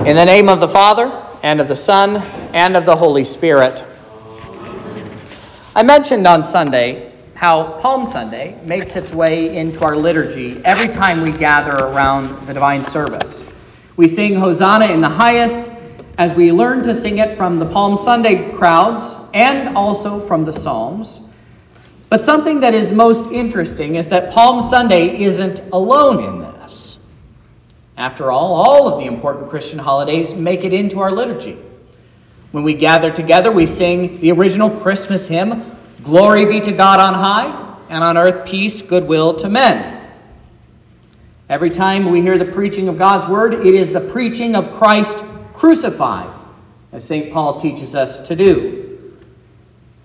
In the name of the Father, and of the Son, and of the Holy Spirit. I mentioned on Sunday how Palm Sunday makes its way into our liturgy every time we gather around the divine service. We sing Hosanna in the highest as we learn to sing it from the Palm Sunday crowds and also from the Psalms. But something that is most interesting is that Palm Sunday isn't alone in. After all, all of the important Christian holidays make it into our liturgy. When we gather together, we sing the original Christmas hymn, Glory be to God on high, and on earth peace, goodwill to men. Every time we hear the preaching of God's word, it is the preaching of Christ crucified, as St. Paul teaches us to do.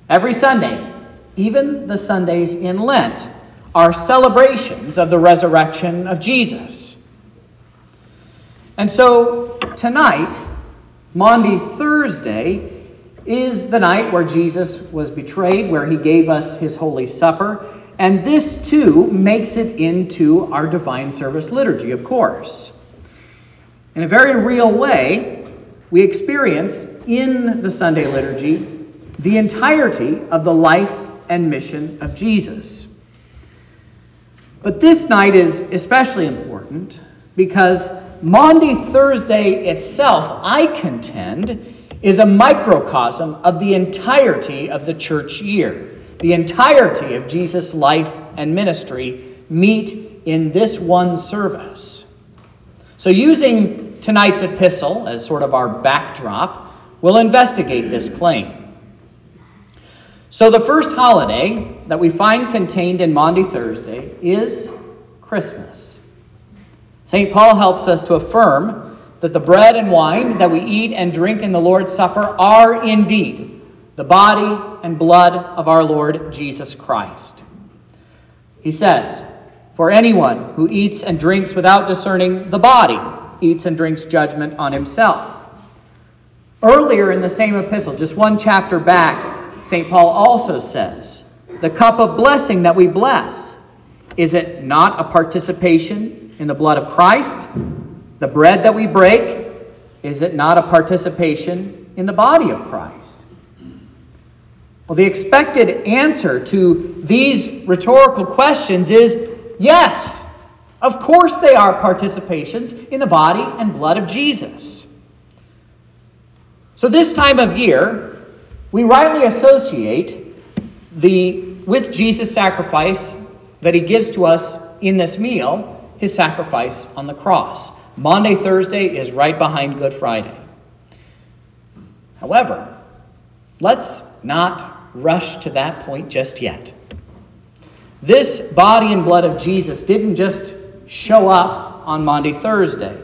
Every Sunday, even the Sundays in Lent, are celebrations of the resurrection of Jesus. And so tonight, Maundy Thursday, is the night where Jesus was betrayed, where he gave us his Holy Supper. And this too makes it into our divine service liturgy, of course. In a very real way, we experience in the Sunday liturgy the entirety of the life and mission of Jesus. But this night is especially important because Maundy Thursday itself, I contend, is a microcosm of the entirety of the church year. The entirety of Jesus' life and ministry meet in this one service. So, using tonight's epistle as sort of our backdrop, we'll investigate this claim. So, the first holiday that we find contained in Maundy Thursday is Christmas. St. Paul helps us to affirm that the bread and wine that we eat and drink in the Lord's Supper are indeed the body and blood of our Lord Jesus Christ. He says, For anyone who eats and drinks without discerning the body eats and drinks judgment on himself. Earlier in the same epistle, just one chapter back, St. Paul also says, The cup of blessing that we bless, is it not a participation in the blood of Christ? The bread that we break, is it not a participation in the body of Christ? Well, the expected answer to these rhetorical questions is yes. Of course, they are participations in the body and blood of Jesus. So, this time of year, we rightly associate the, with Jesus' sacrifice that he gives to us in this meal his sacrifice on the cross. Maundy, Thursday is right behind Good Friday. However, let's not rush to that point just yet. This body and blood of Jesus didn't just show up on Maundy, Thursday.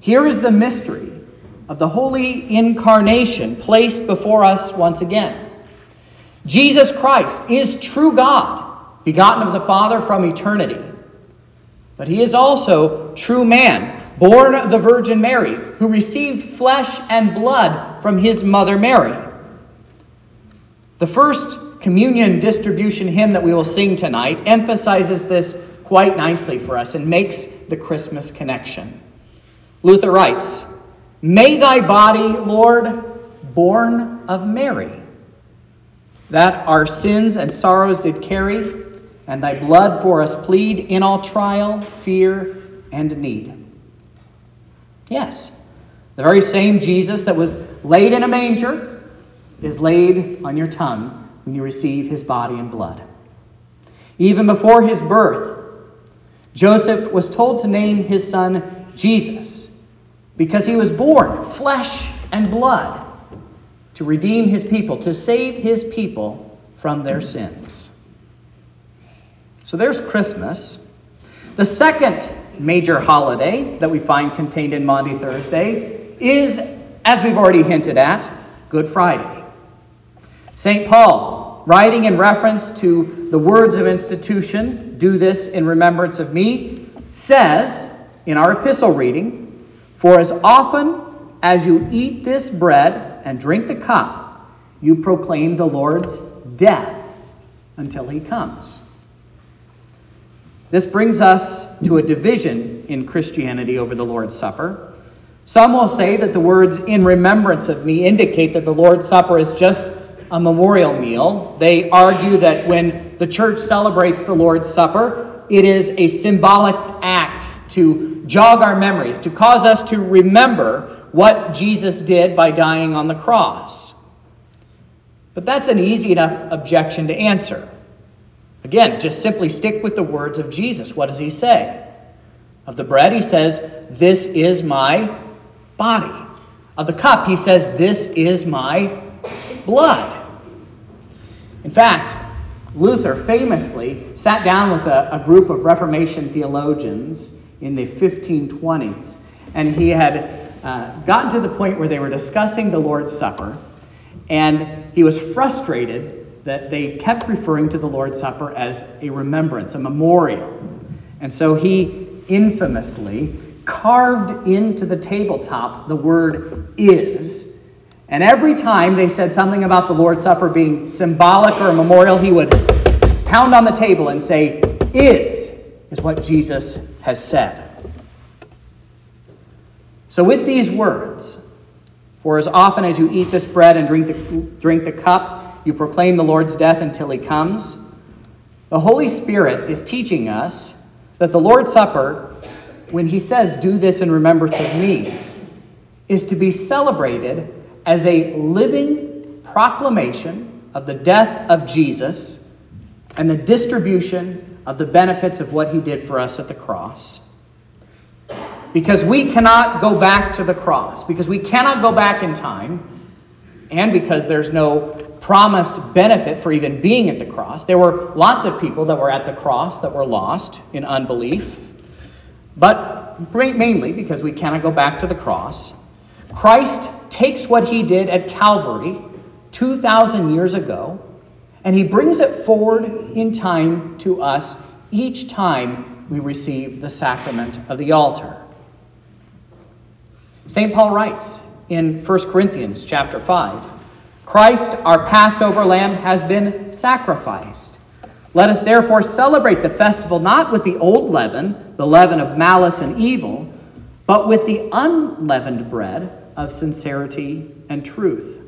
Here is the mystery of the holy incarnation placed before us once again. Jesus Christ is true God, begotten of the Father from eternity. But he is also true man, born of the Virgin Mary, who received flesh and blood from his mother Mary. The first communion distribution hymn that we will sing tonight emphasizes this quite nicely for us and makes the Christmas connection. Luther writes, May thy body, Lord, born of Mary, that our sins and sorrows did carry, and thy blood for us plead in all trial, fear, and need. Yes, the very same Jesus that was laid in a manger is laid on your tongue when you receive his body and blood. Even before his birth, Joseph was told to name his son Jesus because he was born flesh and blood to redeem his people, to save his people from their sins. So there's Christmas. The second major holiday that we find contained in Maundy Thursday is, as we've already hinted at, Good Friday. St. Paul, writing in reference to the words of institution, do this in remembrance of me, says in our epistle reading, For as often as you eat this bread and drink the cup, you proclaim the Lord's death until he comes. This brings us to a division in Christianity over the Lord's Supper. Some will say that the words in remembrance of me indicate that the Lord's Supper is just a memorial meal. They argue that when the church celebrates the Lord's Supper, it is a symbolic act to jog our memories, to cause us to remember what Jesus did by dying on the cross. But that's an easy enough objection to answer. Again, just simply stick with the words of Jesus. What does he say? Of the bread, he says, This is my body. Of the cup, he says, This is my blood. In fact, Luther famously sat down with a, a group of Reformation theologians in the 1520s, and he had uh, gotten to the point where they were discussing the Lord's Supper, and he was frustrated that they kept referring to the Lord's Supper as a remembrance, a memorial. And so he infamously carved into the tabletop the word is. And every time they said something about the Lord's Supper being symbolic or a memorial, he would pound on the table and say, is, is what Jesus has said. So, with these words, for as often as you eat this bread and drink the, drink the cup, you proclaim the Lord's death until he comes, the Holy Spirit is teaching us that the Lord's Supper when he says, Do this in remembrance of me, is to be celebrated as a living proclamation of the death of Jesus and the distribution of the benefits of what he did for us at the cross. Because we cannot go back to the cross, because we cannot go back in time, and because there's no promised benefit for even being at the cross. There were lots of people that were at the cross that were lost in unbelief. But mainly because we cannot go back to the cross, Christ takes what he did at Calvary 2,000 years ago and he brings it forward in time to us each time we receive the sacrament of the altar. St. Paul writes in 1 Corinthians chapter 5 Christ, our Passover lamb, has been sacrificed. Let us therefore celebrate the festival not with the old leaven, the leaven of malice and evil, but with the unleavened bread of sincerity and truth.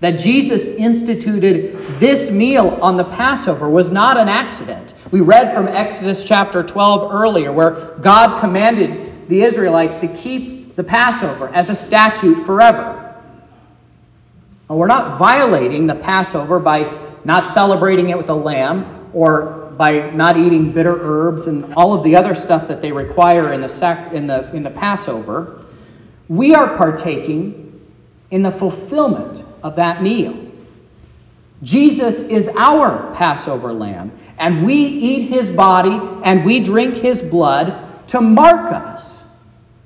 That Jesus instituted this meal on the Passover was not an accident. We read from Exodus chapter 12 earlier, where God commanded the Israelites to keep the Passover as a statute forever. We're not violating the Passover by not celebrating it with a lamb or by not eating bitter herbs and all of the other stuff that they require in the, sac- in the, in the Passover, we are partaking in the fulfillment of that meal. Jesus is our Passover lamb, and we eat his body and we drink his blood to mark us,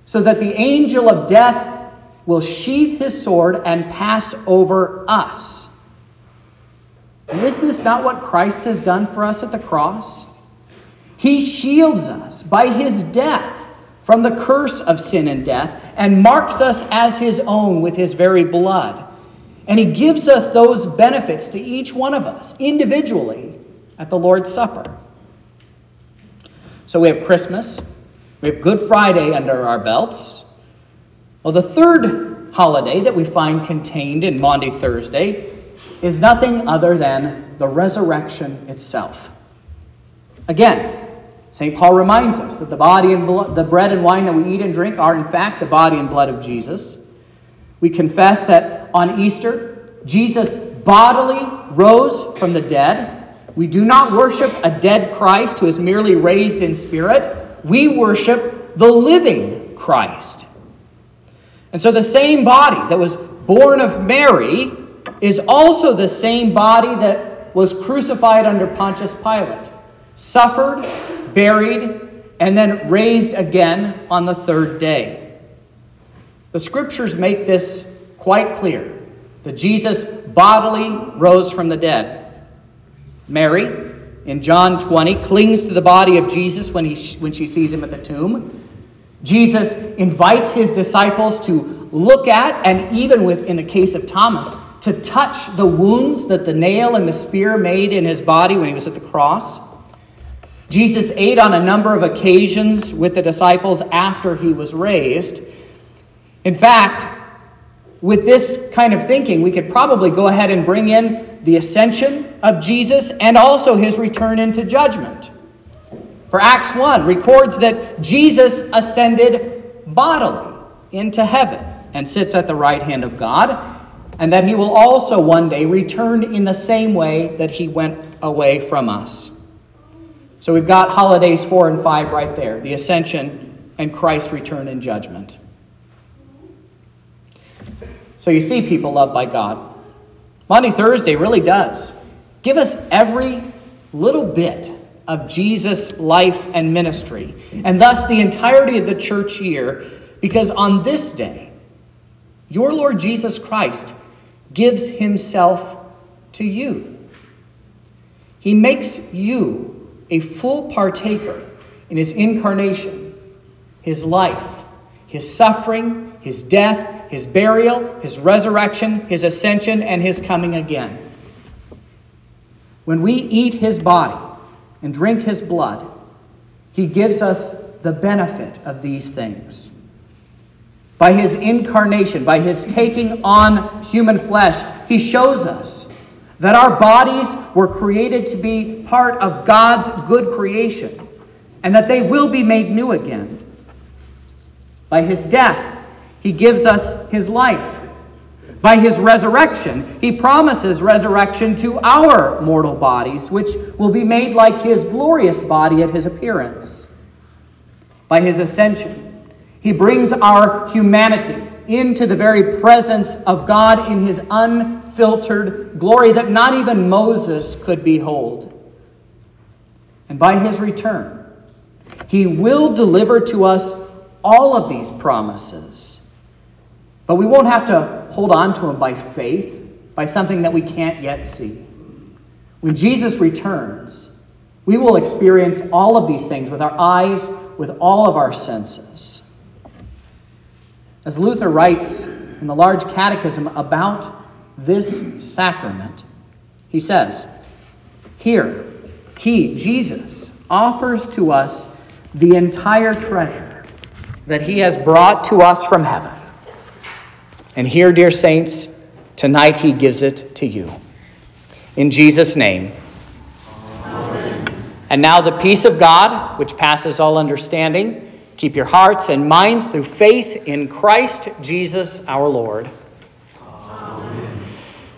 so that the angel of death will sheathe his sword and pass over us. And is this not what Christ has done for us at the cross? He shields us by his death from the curse of sin and death and marks us as his own with his very blood. And he gives us those benefits to each one of us individually at the Lord's Supper. So we have Christmas, we have Good Friday under our belts. Well, the third holiday that we find contained in Maundy Thursday is nothing other than the resurrection itself. Again, St. Paul reminds us that the body and blood, the bread and wine that we eat and drink are in fact the body and blood of Jesus. We confess that on Easter, Jesus bodily rose from the dead. We do not worship a dead Christ who is merely raised in spirit. We worship the living Christ. And so the same body that was born of Mary is also the same body that was crucified under Pontius Pilate, suffered, buried, and then raised again on the third day. The scriptures make this quite clear that Jesus bodily rose from the dead. Mary, in John 20, clings to the body of Jesus when, he, when she sees him at the tomb. Jesus invites his disciples to look at, and even with, in the case of Thomas, to touch the wounds that the nail and the spear made in his body when he was at the cross. Jesus ate on a number of occasions with the disciples after he was raised. In fact, with this kind of thinking, we could probably go ahead and bring in the ascension of Jesus and also his return into judgment. Acts 1 records that Jesus ascended bodily into heaven and sits at the right hand of God, and that he will also one day return in the same way that he went away from us. So we've got holidays 4 and 5 right there the ascension and Christ's return in judgment. So you see, people loved by God. Maundy Thursday really does give us every little bit of Jesus' life and ministry, and thus the entirety of the church year, because on this day, your Lord Jesus Christ gives himself to you. He makes you a full partaker in his incarnation, his life, his suffering, his death, his burial, his resurrection, his ascension, and his coming again. When we eat his body and drink his blood, he gives us the benefit of these things. By his incarnation, by his taking on human flesh, he shows us that our bodies were created to be part of God's good creation and that they will be made new again. By his death, he gives us his life. By his resurrection, he promises resurrection to our mortal bodies, which will be made like his glorious body at his appearance. By his ascension, he brings our humanity into the very presence of God in his unfiltered glory that not even Moses could behold. And by his return, he will deliver to us all of these promises. But we won't have to hold on to him by faith, by something that we can't yet see. When Jesus returns, we will experience all of these things with our eyes, with all of our senses. As Luther writes in the large catechism about this sacrament, he says, Here, he, Jesus, offers to us the entire treasure that he has brought to us from heaven. And here, dear saints, tonight he gives it to you. In Jesus' name. Amen. And now the peace of God, which passes all understanding, Keep your hearts and minds through faith in Christ Jesus our Lord.